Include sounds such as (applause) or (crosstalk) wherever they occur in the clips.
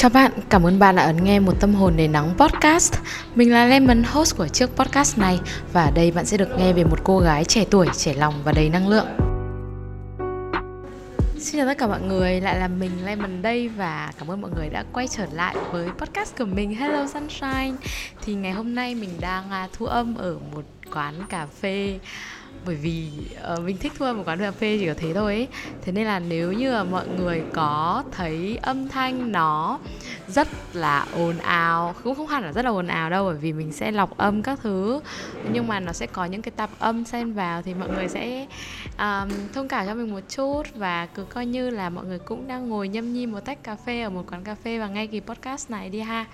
Chào bạn, cảm ơn bạn đã ấn nghe một tâm hồn để nắng podcast. Mình là Lemon, host của chiếc podcast này và ở đây bạn sẽ được nghe về một cô gái trẻ tuổi, trẻ lòng và đầy năng lượng. Xin chào tất cả mọi người, lại là mình Lemon đây và cảm ơn mọi người đã quay trở lại với podcast của mình Hello Sunshine. Thì ngày hôm nay mình đang à, thu âm ở một quán cà phê bởi vì uh, mình thích thôi một quán cà phê chỉ có thế thôi ấy. thế nên là nếu như là mọi người có thấy âm thanh nó rất là ồn ào cũng không hẳn là rất là ồn ào đâu bởi vì mình sẽ lọc âm các thứ nhưng mà nó sẽ có những cái tạp âm xen vào thì mọi người sẽ um, thông cảm cho mình một chút và cứ coi như là mọi người cũng đang ngồi nhâm nhi một tách cà phê ở một quán cà phê và ngay kỳ podcast này đi ha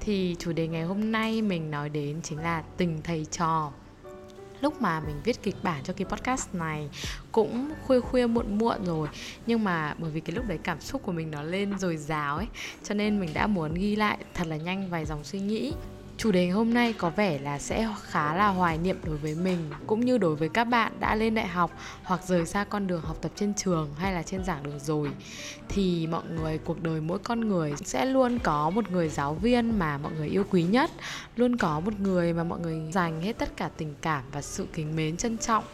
thì chủ đề ngày hôm nay mình nói đến chính là tình thầy trò lúc mà mình viết kịch bản cho cái podcast này cũng khuya khuya muộn muộn rồi. Nhưng mà bởi vì cái lúc đấy cảm xúc của mình nó lên rồi dào ấy, cho nên mình đã muốn ghi lại thật là nhanh vài dòng suy nghĩ. Chủ đề hôm nay có vẻ là sẽ khá là hoài niệm đối với mình cũng như đối với các bạn đã lên đại học hoặc rời xa con đường học tập trên trường hay là trên giảng đường rồi thì mọi người cuộc đời mỗi con người sẽ luôn có một người giáo viên mà mọi người yêu quý nhất, luôn có một người mà mọi người dành hết tất cả tình cảm và sự kính mến trân trọng.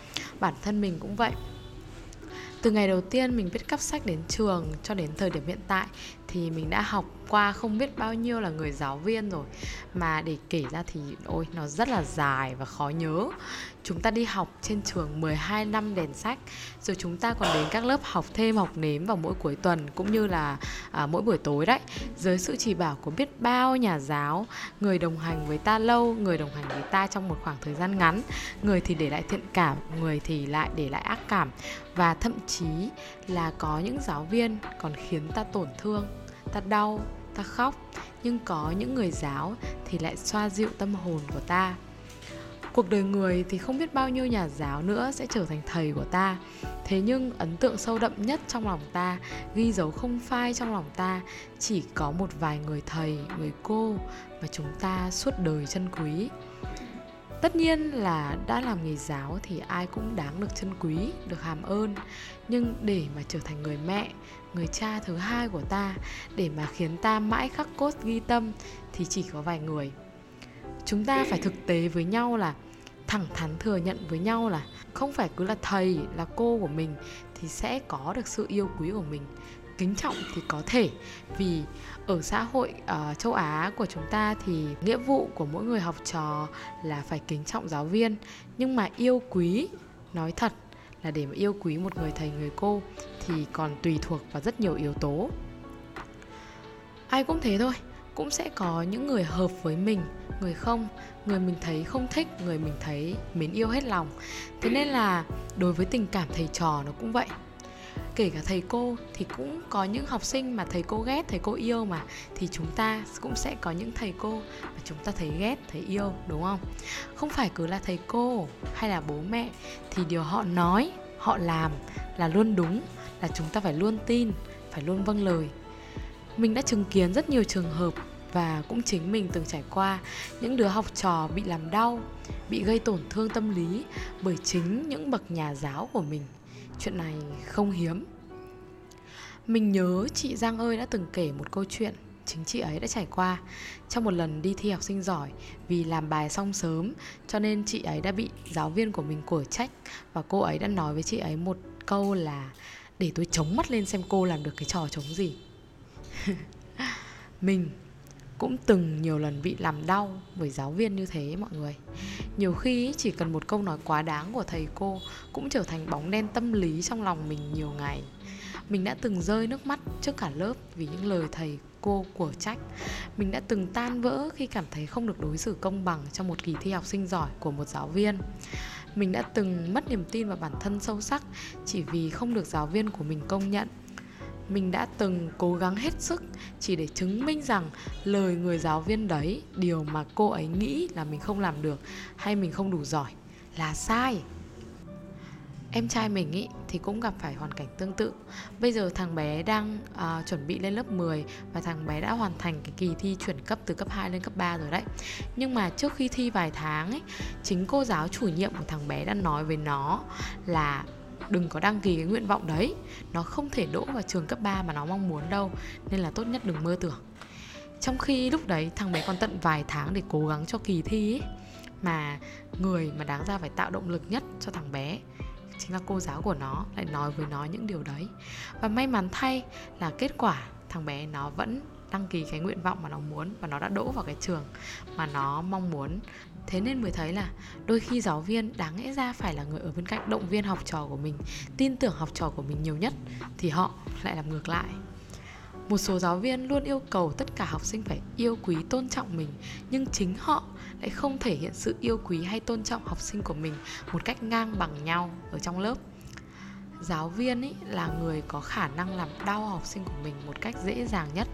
Bản thân mình cũng vậy từ ngày đầu tiên mình viết cắp sách đến trường cho đến thời điểm hiện tại thì mình đã học qua không biết bao nhiêu là người giáo viên rồi. Mà để kể ra thì ôi nó rất là dài và khó nhớ. Chúng ta đi học trên trường 12 năm đèn sách rồi chúng ta còn đến các lớp học thêm học nếm vào mỗi cuối tuần cũng như là à, mỗi buổi tối đấy. Dưới sự chỉ bảo của biết bao nhà giáo người đồng hành với ta lâu người đồng hành với ta trong một khoảng thời gian ngắn người thì để lại thiện cảm người thì lại để lại ác cảm. Và thậm chí là có những giáo viên còn khiến ta tổn thương ta đau, ta khóc, nhưng có những người giáo thì lại xoa dịu tâm hồn của ta. Cuộc đời người thì không biết bao nhiêu nhà giáo nữa sẽ trở thành thầy của ta. Thế nhưng ấn tượng sâu đậm nhất trong lòng ta, ghi dấu không phai trong lòng ta, chỉ có một vài người thầy, người cô mà chúng ta suốt đời chân quý tất nhiên là đã làm nghề giáo thì ai cũng đáng được trân quý, được hàm ơn. Nhưng để mà trở thành người mẹ, người cha thứ hai của ta, để mà khiến ta mãi khắc cốt ghi tâm thì chỉ có vài người. Chúng ta phải thực tế với nhau là, thẳng thắn thừa nhận với nhau là không phải cứ là thầy, là cô của mình thì sẽ có được sự yêu quý của mình kính trọng thì có thể. Vì ở xã hội uh, châu Á của chúng ta thì nghĩa vụ của mỗi người học trò là phải kính trọng giáo viên. Nhưng mà yêu quý nói thật là để mà yêu quý một người thầy người cô thì còn tùy thuộc vào rất nhiều yếu tố. Ai cũng thế thôi cũng sẽ có những người hợp với mình người không. Người mình thấy không thích người mình thấy mến yêu hết lòng. Thế nên là đối với tình cảm thầy trò nó cũng vậy kể cả thầy cô thì cũng có những học sinh mà thầy cô ghét, thầy cô yêu mà, thì chúng ta cũng sẽ có những thầy cô mà chúng ta thấy ghét, thấy yêu, đúng không? Không phải cứ là thầy cô hay là bố mẹ, thì điều họ nói, họ làm là luôn đúng, là chúng ta phải luôn tin, phải luôn vâng lời. Mình đã chứng kiến rất nhiều trường hợp và cũng chính mình từng trải qua những đứa học trò bị làm đau, bị gây tổn thương tâm lý bởi chính những bậc nhà giáo của mình chuyện này không hiếm. Mình nhớ chị giang ơi đã từng kể một câu chuyện chính chị ấy đã trải qua trong một lần đi thi học sinh giỏi vì làm bài xong sớm, cho nên chị ấy đã bị giáo viên của mình cổ trách và cô ấy đã nói với chị ấy một câu là để tôi chống mắt lên xem cô làm được cái trò chống gì. (laughs) Mình cũng từng nhiều lần bị làm đau bởi giáo viên như thế mọi người nhiều khi chỉ cần một câu nói quá đáng của thầy cô cũng trở thành bóng đen tâm lý trong lòng mình nhiều ngày. Mình đã từng rơi nước mắt trước cả lớp vì những lời thầy cô của trách. Mình đã từng tan vỡ khi cảm thấy không được đối xử công bằng trong một kỳ thi học sinh giỏi của một giáo viên. Mình đã từng mất niềm tin vào bản thân sâu sắc chỉ vì không được giáo viên của mình công nhận mình đã từng cố gắng hết sức chỉ để chứng minh rằng lời người giáo viên đấy điều mà cô ấy nghĩ là mình không làm được hay mình không đủ giỏi là sai. Em trai mình ý thì cũng gặp phải hoàn cảnh tương tự. Bây giờ thằng bé đang uh, chuẩn bị lên lớp 10 và thằng bé đã hoàn thành cái kỳ thi chuyển cấp từ cấp 2 lên cấp 3 rồi đấy. Nhưng mà trước khi thi vài tháng ấy chính cô giáo chủ nhiệm của thằng bé đã nói với nó là đừng có đăng ký cái nguyện vọng đấy. Nó không thể đỗ vào trường cấp 3 mà nó mong muốn đâu, nên là tốt nhất đừng mơ tưởng. Trong khi lúc đấy, thằng bé còn tận vài tháng để cố gắng cho kỳ thi ấy mà người mà đáng ra phải tạo động lực nhất cho thằng bé chính là cô giáo của nó, lại nói với nó những điều đấy. Và may mắn thay là kết quả thằng bé nó vẫn đăng ký cái nguyện vọng mà nó muốn và nó đã đỗ vào cái trường mà nó mong muốn. Thế nên mới thấy là đôi khi giáo viên đáng lẽ ra phải là người ở bên cạnh động viên học trò của mình tin tưởng học trò của mình nhiều nhất thì họ lại làm ngược lại. Một số giáo viên luôn yêu cầu tất cả học sinh phải yêu quý tôn trọng mình nhưng chính họ lại không thể hiện sự yêu quý hay tôn trọng học sinh của mình một cách ngang bằng nhau ở trong lớp. Giáo viên ý, là người có khả năng làm đau học sinh của mình một cách dễ dàng nhất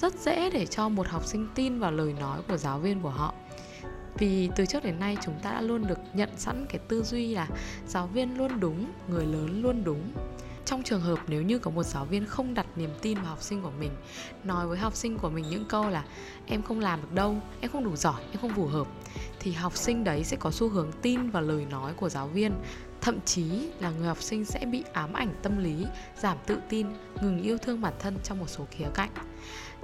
rất dễ để cho một học sinh tin vào lời nói của giáo viên của họ. Vì từ trước đến nay chúng ta đã luôn được nhận sẵn cái tư duy là giáo viên luôn đúng, người lớn luôn đúng. Trong trường hợp nếu như có một giáo viên không đặt niềm tin vào học sinh của mình, nói với học sinh của mình những câu là em không làm được đâu, em không đủ giỏi, em không phù hợp thì học sinh đấy sẽ có xu hướng tin vào lời nói của giáo viên thậm chí là người học sinh sẽ bị ám ảnh tâm lý giảm tự tin ngừng yêu thương bản thân trong một số khía cạnh.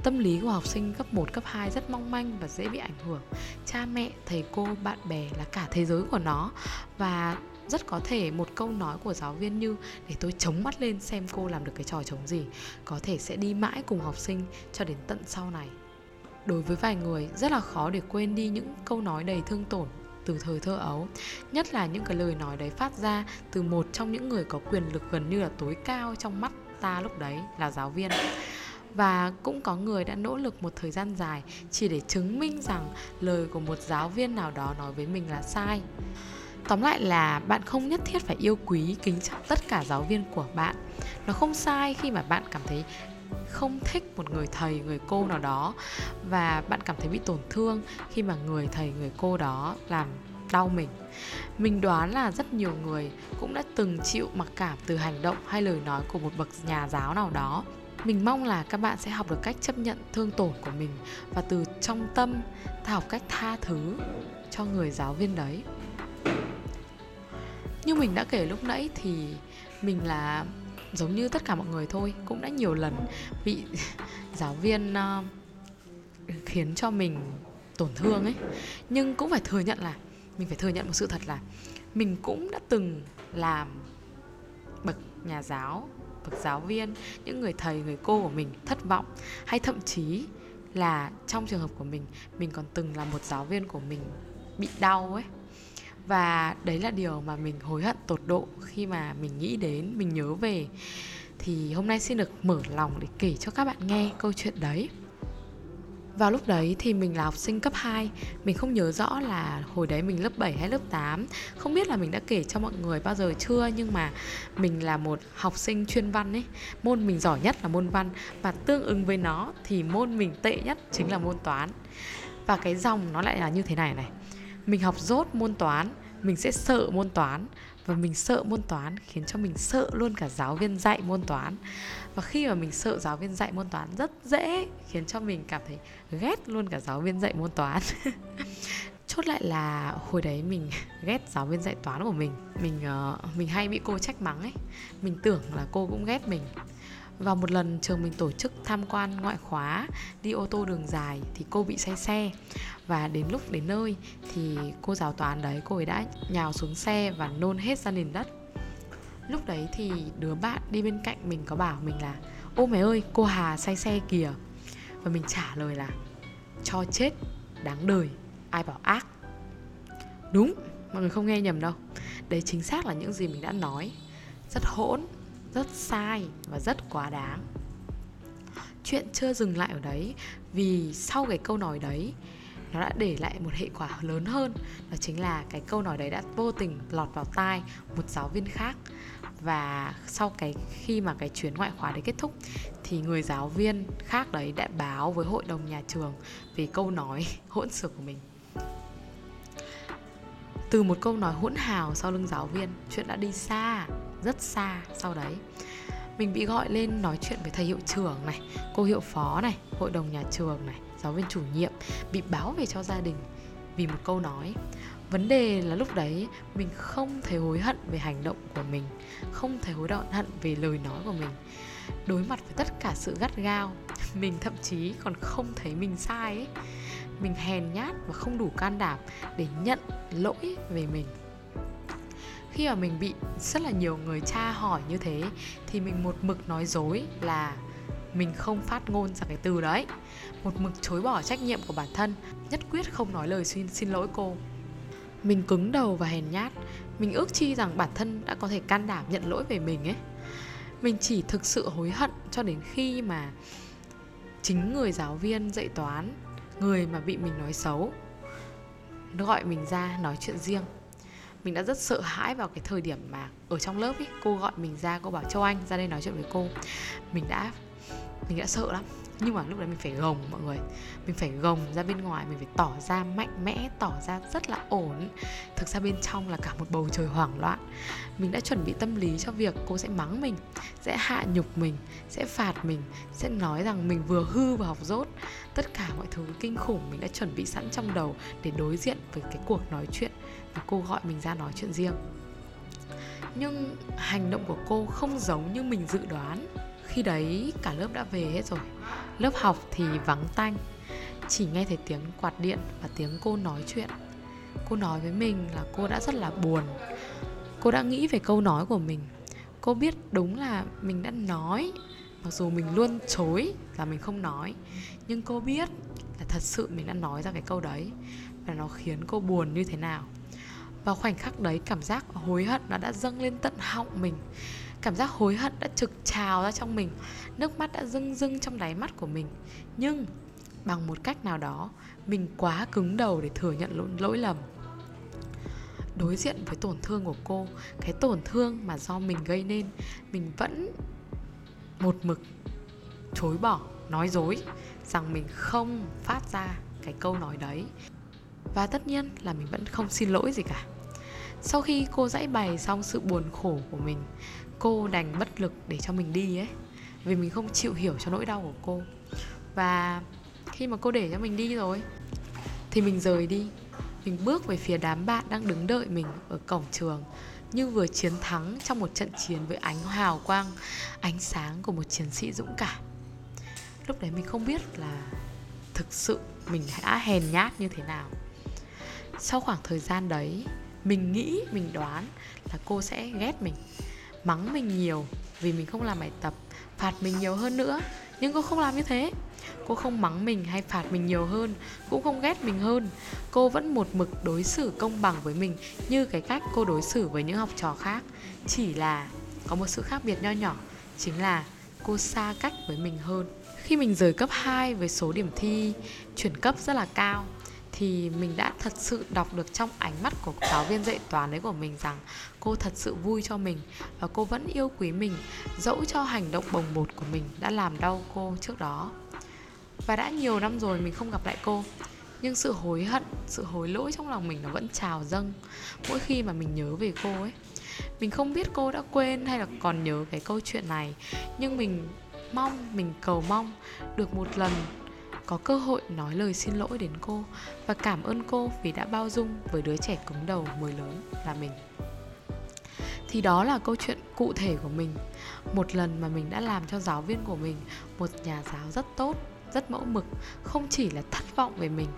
Tâm lý của học sinh cấp 1, cấp 2 rất mong manh và dễ bị ảnh hưởng. Cha mẹ thầy cô bạn bè là cả thế giới của nó. Và rất có thể một câu nói của giáo viên như để tôi chống mắt lên xem cô làm được cái trò chống gì có thể sẽ đi mãi cùng học sinh cho đến tận sau này. Đối với vài người rất là khó để quên đi những câu nói đầy thương tổn từ thời thơ ấu, nhất là những cái lời nói đấy phát ra từ một trong những người có quyền lực gần như là tối cao trong mắt ta lúc đấy là giáo viên. Và cũng có người đã nỗ lực một thời gian dài chỉ để chứng minh rằng lời của một giáo viên nào đó nói với mình là sai. Tóm lại là bạn không nhất thiết phải yêu quý, kính trọng tất cả giáo viên của bạn. Nó không sai khi mà bạn cảm thấy không thích một người thầy, người cô nào đó. Và bạn cảm thấy bị tổn thương khi mà người thầy, người cô đó làm đau mình. Mình đoán là rất nhiều người cũng đã từng chịu mặc cảm từ hành động hay lời nói của một bậc nhà giáo nào đó. Mình mong là các bạn sẽ học được cách chấp nhận thương tổn của mình và từ trong tâm ta học cách tha thứ cho người giáo viên đấy. Như mình đã kể lúc nãy thì mình là giống như tất cả mọi người thôi cũng đã nhiều lần bị (laughs) giáo viên uh, khiến cho mình tổn thương ấy. Nhưng cũng phải thừa nhận là mình phải thừa nhận một sự thật là mình cũng đã từng làm bậc nhà giáo bậc giáo viên những người thầy người cô của mình thất vọng. Hay thậm chí là trong trường hợp của mình mình còn từng là một giáo viên của mình bị đau ấy và đấy là điều mà mình hối hận tột độ khi mà mình nghĩ đến, mình nhớ về. Thì hôm nay xin được mở lòng để kể cho các bạn nghe câu chuyện đấy. Vào lúc đấy thì mình là học sinh cấp 2 Mình không nhớ rõ là hồi đấy mình lớp 7 hay lớp 8 Không biết là mình đã kể cho mọi người bao giờ chưa, Nhưng mà mình là một học sinh chuyên văn ấy. Môn mình giỏi nhất là môn văn Và tương ứng với nó thì môn mình tệ nhất chính là môn toán. Và cái dòng nó lại là như thế này này mình học dốt môn toán mình sẽ sợ môn toán và mình sợ môn toán khiến cho mình sợ luôn cả giáo viên dạy môn toán. Và khi mà mình sợ giáo viên dạy môn toán rất dễ khiến cho mình cảm thấy ghét luôn cả giáo viên dạy môn toán. (laughs) Chốt lại là hồi đấy mình (laughs) ghét giáo viên dạy toán của mình. Mình uh, mình hay bị cô trách mắng ấy. Mình tưởng là cô cũng ghét mình và một lần trường mình tổ chức tham quan ngoại khóa đi ô tô đường dài thì cô bị say xe. Và đến lúc đến nơi thì cô giáo toán đấy, cô ấy đã nhào xuống xe và nôn hết ra nền đất. Lúc đấy thì đứa bạn đi bên cạnh mình có bảo mình là, ô mày ơi, cô hà say xe kìa. Và mình trả lời là, cho chết, đáng đời, ai bảo ác? Đúng, mọi người không nghe nhầm đâu. Đấy chính xác là những gì mình đã nói. Rất hỗn rất sai và rất quá đáng. Chuyện chưa dừng lại ở đấy, vì sau cái câu nói đấy, nó đã để lại một hệ quả lớn hơn, đó chính là cái câu nói đấy đã vô tình lọt vào tai một giáo viên khác. Và sau cái, khi mà cái chuyến ngoại khóa đấy kết thúc, thì người giáo viên khác đấy đã báo với hội đồng nhà trường về câu nói (laughs) hỗn xược của mình. Từ một câu nói hỗn hào sau lưng giáo viên, chuyện đã đi xa rất xa sau đấy. Mình bị gọi lên nói chuyện với thầy hiệu trưởng này, cô hiệu phó này, hội đồng nhà trường này, giáo viên chủ nhiệm, bị báo về cho gia đình vì một câu nói. Vấn đề là lúc đấy mình không thấy hối hận về hành động của mình, không thấy hối hận về lời nói của mình. Đối mặt với tất cả sự gắt gao, (laughs) mình thậm chí còn không thấy mình sai ấy. Mình hèn nhát và không đủ can đảm để nhận lỗi về mình khi mà mình bị rất là nhiều người tra hỏi như thế, thì mình một mực nói dối là mình không phát ngôn ra cái từ đấy. Một mực chối bỏ trách nhiệm của bản thân, nhất quyết không nói lời xin xin lỗi cô. Mình cứng đầu và hèn nhát. Mình ước chi rằng bản thân đã có thể can đảm nhận lỗi về mình ấy. Mình chỉ thực sự hối hận cho đến khi mà chính người giáo viên dạy toán, người mà bị mình nói xấu, gọi mình ra nói chuyện riêng mình đã rất sợ hãi vào cái thời điểm mà ở trong lớp ấy cô gọi mình ra, cô bảo, châu anh, ra đây nói chuyện với cô. Mình đã mình đã sợ lắm. Nhưng mà lúc đấy mình phải gồng mọi người. Mình phải gồng ra bên ngoài, mình phải tỏ ra mạnh mẽ, tỏ ra rất là ổn. Thực ra bên trong là cả một bầu trời hoảng loạn. Mình đã chuẩn bị tâm lý cho việc cô sẽ mắng mình, sẽ hạ nhục mình, sẽ phạt mình, sẽ nói rằng mình vừa hư và học dốt. Tất cả mọi thứ kinh khủng mình đã chuẩn bị sẵn trong đầu để đối diện với cái cuộc nói chuyện và cô gọi mình ra nói chuyện riêng. Nhưng hành động của cô không giống như mình dự đoán. Khi đấy cả lớp đã về hết rồi. Lớp học thì vắng tanh. Chỉ nghe thấy tiếng quạt điện và tiếng cô nói chuyện. Cô nói với mình là cô đã rất là buồn. Cô đã nghĩ về câu nói của mình. Cô biết đúng là mình đã nói, mặc dù mình luôn chối là mình không nói. Nhưng cô biết là thật sự mình đã nói ra cái câu đấy. Và nó khiến cô buồn như thế nào và khoảnh khắc đấy cảm giác hối hận nó đã dâng lên tận họng mình. Cảm giác hối hận đã trực trào ra trong mình nước mắt đã rưng rưng trong đáy mắt của mình. Nhưng bằng một cách nào đó mình quá cứng đầu để thừa nhận lỗi, lỗi lầm. Đối diện với tổn thương của cô cái tổn thương mà do mình gây nên mình vẫn một mực chối bỏ nói dối rằng mình không phát ra cái câu nói đấy. Và tất nhiên là mình vẫn không xin lỗi gì cả sau khi cô giải bày xong sự buồn khổ của mình, cô đành bất lực để cho mình đi ấy, vì mình không chịu hiểu cho nỗi đau của cô. Và khi mà cô để cho mình đi rồi, thì mình rời đi. Mình bước về phía đám bạn đang đứng đợi mình ở cổng trường, như vừa chiến thắng trong một trận chiến với ánh hào quang, ánh sáng của một chiến sĩ dũng cảm. Lúc đấy mình không biết là thực sự mình đã hèn nhát như thế nào. Sau khoảng thời gian đấy mình nghĩ, mình đoán là cô sẽ ghét mình, mắng mình nhiều vì mình không làm bài tập, phạt mình nhiều hơn nữa. Nhưng cô không làm như thế. Cô không mắng mình hay phạt mình nhiều hơn, cũng không ghét mình hơn. Cô vẫn một mực đối xử công bằng với mình như cái cách cô đối xử với những học trò khác. Chỉ là có một sự khác biệt nho nhỏ, chính là cô xa cách với mình hơn. Khi mình rời cấp 2 với số điểm thi chuyển cấp rất là cao thì mình đã thật sự đọc được trong ánh mắt của giáo viên dạy toán đấy của mình rằng cô thật sự vui cho mình và cô vẫn yêu quý mình, dẫu cho hành động bồng bột của mình đã làm đau cô trước đó. Và đã nhiều năm rồi mình không gặp lại cô, nhưng sự hối hận, sự hối lỗi trong lòng mình nó vẫn trào dâng mỗi khi mà mình nhớ về cô ấy. Mình không biết cô đã quên hay là còn nhớ cái câu chuyện này, nhưng mình mong, mình cầu mong được một lần có cơ hội nói lời xin lỗi đến cô và cảm ơn cô vì đã bao dung với đứa trẻ cứng đầu mới lớn là mình. Thì đó là câu chuyện cụ thể của mình. Một lần mà mình đã làm cho giáo viên của mình một nhà giáo rất tốt, rất mẫu mực, không chỉ là thất vọng về mình,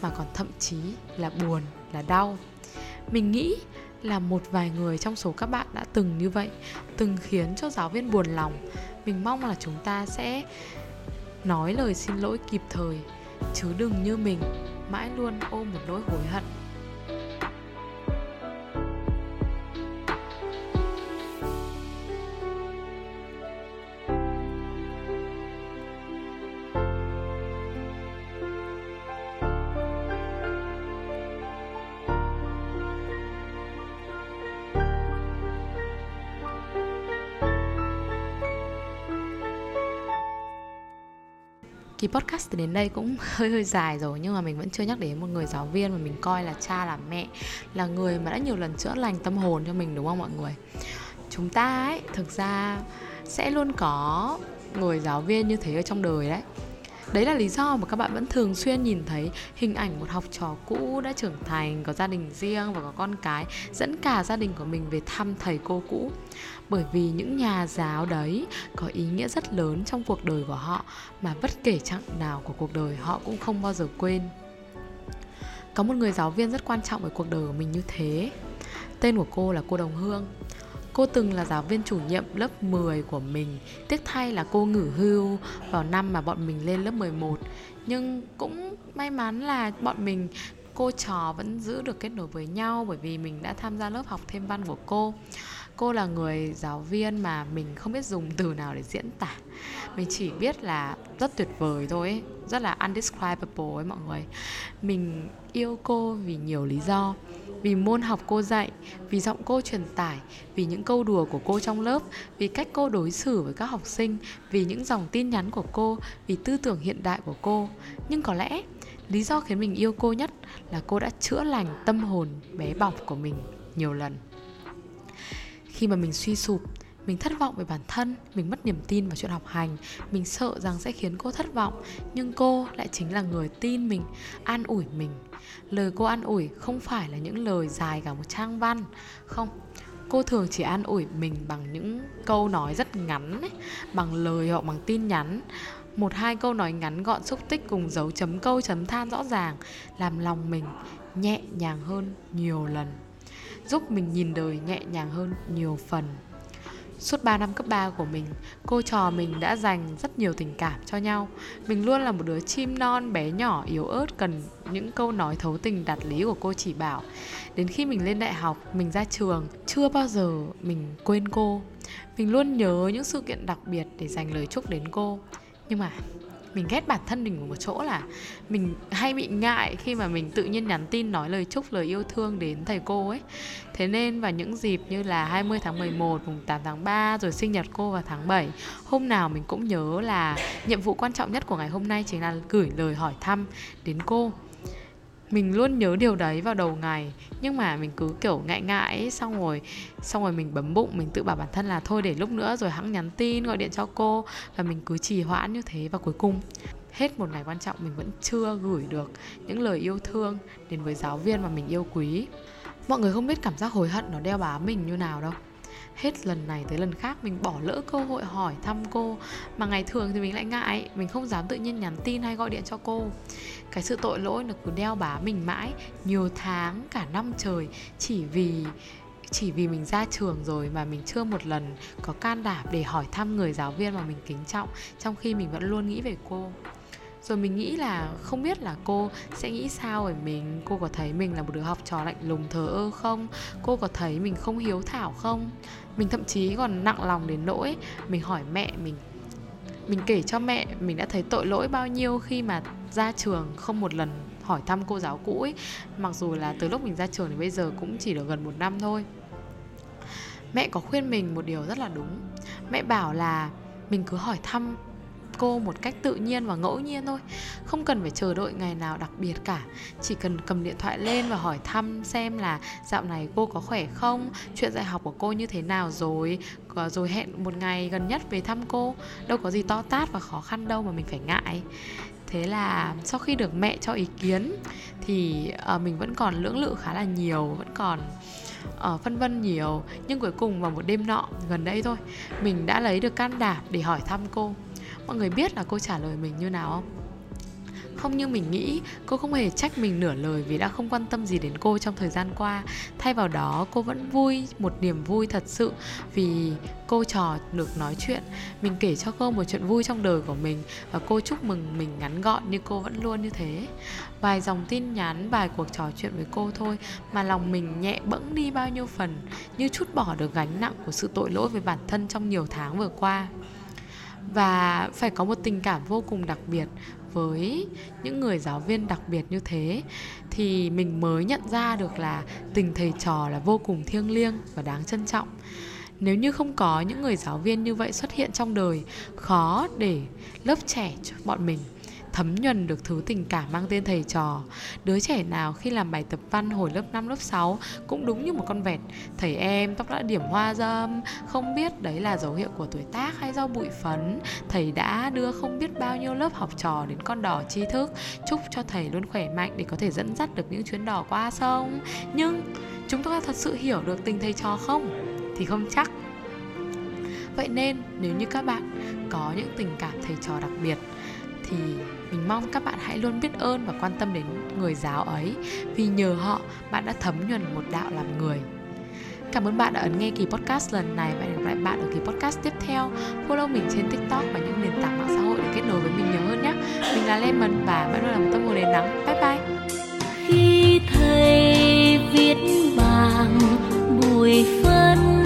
mà còn thậm chí là buồn, là đau. Mình nghĩ là một vài người trong số các bạn đã từng như vậy, từng khiến cho giáo viên buồn lòng. Mình mong là chúng ta sẽ nói lời xin lỗi kịp thời. Chứ đừng như mình, mãi luôn ôm một nỗi hối hận. Podcast đến đây cũng (laughs) hơi hơi dài rồi nhưng mà mình vẫn chưa nhắc đến một người giáo viên mà mình coi là cha là mẹ là người mà đã nhiều lần chữa lành tâm hồn cho mình đúng không mọi người chúng ta ấy thực ra sẽ luôn có người giáo viên như thế ở trong đời đấy Đấy là lý do mà các bạn vẫn thường xuyên nhìn thấy hình ảnh một học trò cũ đã trưởng thành, có gia đình riêng và có con cái dẫn cả gia đình của mình về thăm thầy cô cũ. Bởi vì những nhà giáo đấy có ý nghĩa rất lớn trong cuộc đời của họ, mà bất kể chặng nào của cuộc đời họ cũng không bao giờ quên. Có một người giáo viên rất quan trọng ở cuộc đời của mình như thế. Tên của cô là cô Đồng Hương. Cô từng là giáo viên chủ nhiệm lớp 10 của mình, Tiếc thay là cô nghỉ hưu vào năm mà bọn mình lên lớp 11 Nhưng cũng may mắn là bọn mình, cô trò vẫn giữ được kết nối với nhau bởi vì mình đã tham gia lớp học thêm văn của cô cô là người giáo viên mà mình không biết dùng từ nào để diễn tả. Mình chỉ biết là rất tuyệt vời thôi ấy. rất là undescribable ấy mọi người. Mình yêu cô vì nhiều lý do, vì môn học cô dạy, vì giọng cô truyền tải, vì những câu đùa của cô trong lớp, vì cách cô đối xử với các học sinh, vì những dòng tin nhắn của cô, vì tư tưởng hiện đại của cô. Nhưng có lẽ lý do khiến mình yêu cô nhất là cô đã chữa lành tâm hồn bé bỏng của mình nhiều lần khi mà mình suy sụp mình thất vọng về bản thân mình mất niềm tin vào chuyện học hành mình sợ rằng sẽ khiến cô thất vọng nhưng cô lại chính là người tin mình an ủi mình. Lời cô an ủi không phải là những lời dài cả một trang văn. Không cô thường chỉ an ủi mình bằng những câu nói rất ngắn ấy, bằng lời hoặc bằng tin nhắn. Một hai câu nói ngắn gọn xúc tích cùng dấu chấm câu chấm than rõ ràng làm lòng mình nhẹ nhàng hơn nhiều lần giúp mình nhìn đời nhẹ nhàng hơn nhiều phần Suốt 3 năm cấp 3 của mình, cô trò mình đã dành rất nhiều tình cảm cho nhau. Mình luôn là một đứa chim non bé nhỏ yếu ớt cần những câu nói thấu tình đạt lý của cô chỉ bảo. Đến khi mình lên đại học, mình ra trường, chưa bao giờ mình quên cô. Mình luôn nhớ những sự kiện đặc biệt để dành lời chúc đến cô. Nhưng mà mình ghét bản thân mình ở một chỗ là mình hay bị ngại khi mà mình tự nhiên nhắn tin, nói lời chúc, lời yêu thương đến thầy cô ấy. Thế nên vào những dịp như là 20 tháng 11 mùng 8 tháng 3 rồi sinh nhật cô vào tháng 7 hôm nào mình cũng nhớ là nhiệm vụ quan trọng nhất của ngày hôm nay chính là gửi lời hỏi thăm đến cô mình luôn nhớ điều đấy vào đầu ngày. Nhưng mà mình cứ kiểu ngại ngại ấy, xong rồi xong rồi mình bấm bụng mình tự bảo bản thân là thôi để lúc nữa rồi hãng nhắn tin gọi điện cho cô. Và mình cứ trì hoãn như thế và cuối cùng. Hết một ngày quan trọng mình vẫn chưa gửi được những lời yêu thương đến với giáo viên mà mình yêu quý. Mọi người không biết cảm giác hối hận nó đeo bám mình như nào đâu hết lần này tới lần khác mình bỏ lỡ cơ hội hỏi thăm cô. Mà ngày thường thì mình lại ngại, mình không dám tự nhiên nhắn tin hay gọi điện cho cô. Cái sự tội lỗi nó cứ đeo bám mình mãi, nhiều tháng, cả năm trời, chỉ vì chỉ vì mình ra trường rồi mà mình chưa một lần có can đảm để hỏi thăm người giáo viên mà mình kính trọng, trong khi mình vẫn luôn nghĩ về cô rồi mình nghĩ là không biết là cô sẽ nghĩ sao về mình. Cô có thấy mình là một đứa học trò lạnh lùng thờ ơ không? Cô có thấy mình không hiếu thảo không? Mình thậm chí còn nặng lòng đến nỗi mình hỏi mẹ mình. Mình kể cho mẹ mình đã thấy tội lỗi bao nhiêu khi mà ra trường không một lần hỏi thăm cô giáo cũ ấy. Mặc dù là từ lúc mình ra trường đến bây giờ cũng chỉ được gần một năm thôi. Mẹ có khuyên mình một điều rất là đúng. Mẹ bảo là mình cứ hỏi thăm cô một cách tự nhiên và ngẫu nhiên thôi. Không cần phải chờ đợi ngày nào đặc biệt cả. Chỉ cần cầm điện thoại lên và hỏi thăm xem là dạo này cô có khỏe không chuyện dạy học của cô như thế nào rồi rồi hẹn một ngày gần nhất về thăm cô. Đâu có gì to tát và khó khăn đâu mà mình phải ngại. Thế là sau khi được mẹ cho ý kiến thì uh, mình vẫn còn lưỡng lự khá là nhiều vẫn còn uh, phân vân nhiều. Nhưng cuối cùng vào một đêm nọ gần đây thôi mình đã lấy được can đảm để hỏi thăm cô mọi người biết là cô trả lời mình như nào không? Không như mình nghĩ, cô không hề trách mình nửa lời vì đã không quan tâm gì đến cô trong thời gian qua. Thay vào đó, cô vẫn vui, một niềm vui thật sự vì cô trò được nói chuyện. Mình kể cho cô một chuyện vui trong đời của mình và cô chúc mừng mình ngắn gọn như cô vẫn luôn như thế. Vài dòng tin nhắn, vài cuộc trò chuyện với cô thôi mà lòng mình nhẹ bẫng đi bao nhiêu phần, như chút bỏ được gánh nặng của sự tội lỗi với bản thân trong nhiều tháng vừa qua và phải có một tình cảm vô cùng đặc biệt với những người giáo viên đặc biệt như thế. Thì mình mới nhận ra được là tình thầy trò là vô cùng thiêng liêng và đáng trân trọng. Nếu như không có những người giáo viên như vậy xuất hiện trong đời, khó để lớp trẻ bọn mình thấm nhuần được thứ tình cảm mang tên thầy trò. Đứa trẻ nào khi làm bài tập văn hồi lớp 5, lớp 6 cũng đúng như một con vẹt. Thầy em tóc đã điểm hoa dâm, không biết đấy là dấu hiệu của tuổi tác hay do bụi phấn. Thầy đã đưa không biết bao nhiêu lớp học trò đến con đò tri thức, chúc cho thầy luôn khỏe mạnh để có thể dẫn dắt được những chuyến đò qua sông. Nhưng chúng ta thật sự hiểu được tình thầy trò không? Thì không chắc Vậy nên nếu như các bạn có những tình cảm thầy trò đặc biệt thì mình mong các bạn hãy luôn biết ơn và quan tâm đến người giáo ấy, vì nhờ họ bạn đã thấm nhuần một đạo làm người Cảm ơn bạn đã ấn nghe kỳ podcast lần này và hẹn gặp lại bạn ở kỳ podcast tiếp theo. Follow mình trên TikTok và những nền tảng mạng xã hội để kết nối với mình nhiều hơn nhé. Mình là Lemon và bạn luôn là một tâm hồn đến nắng. Bye bye. Khi thầy viết bảng bụi phân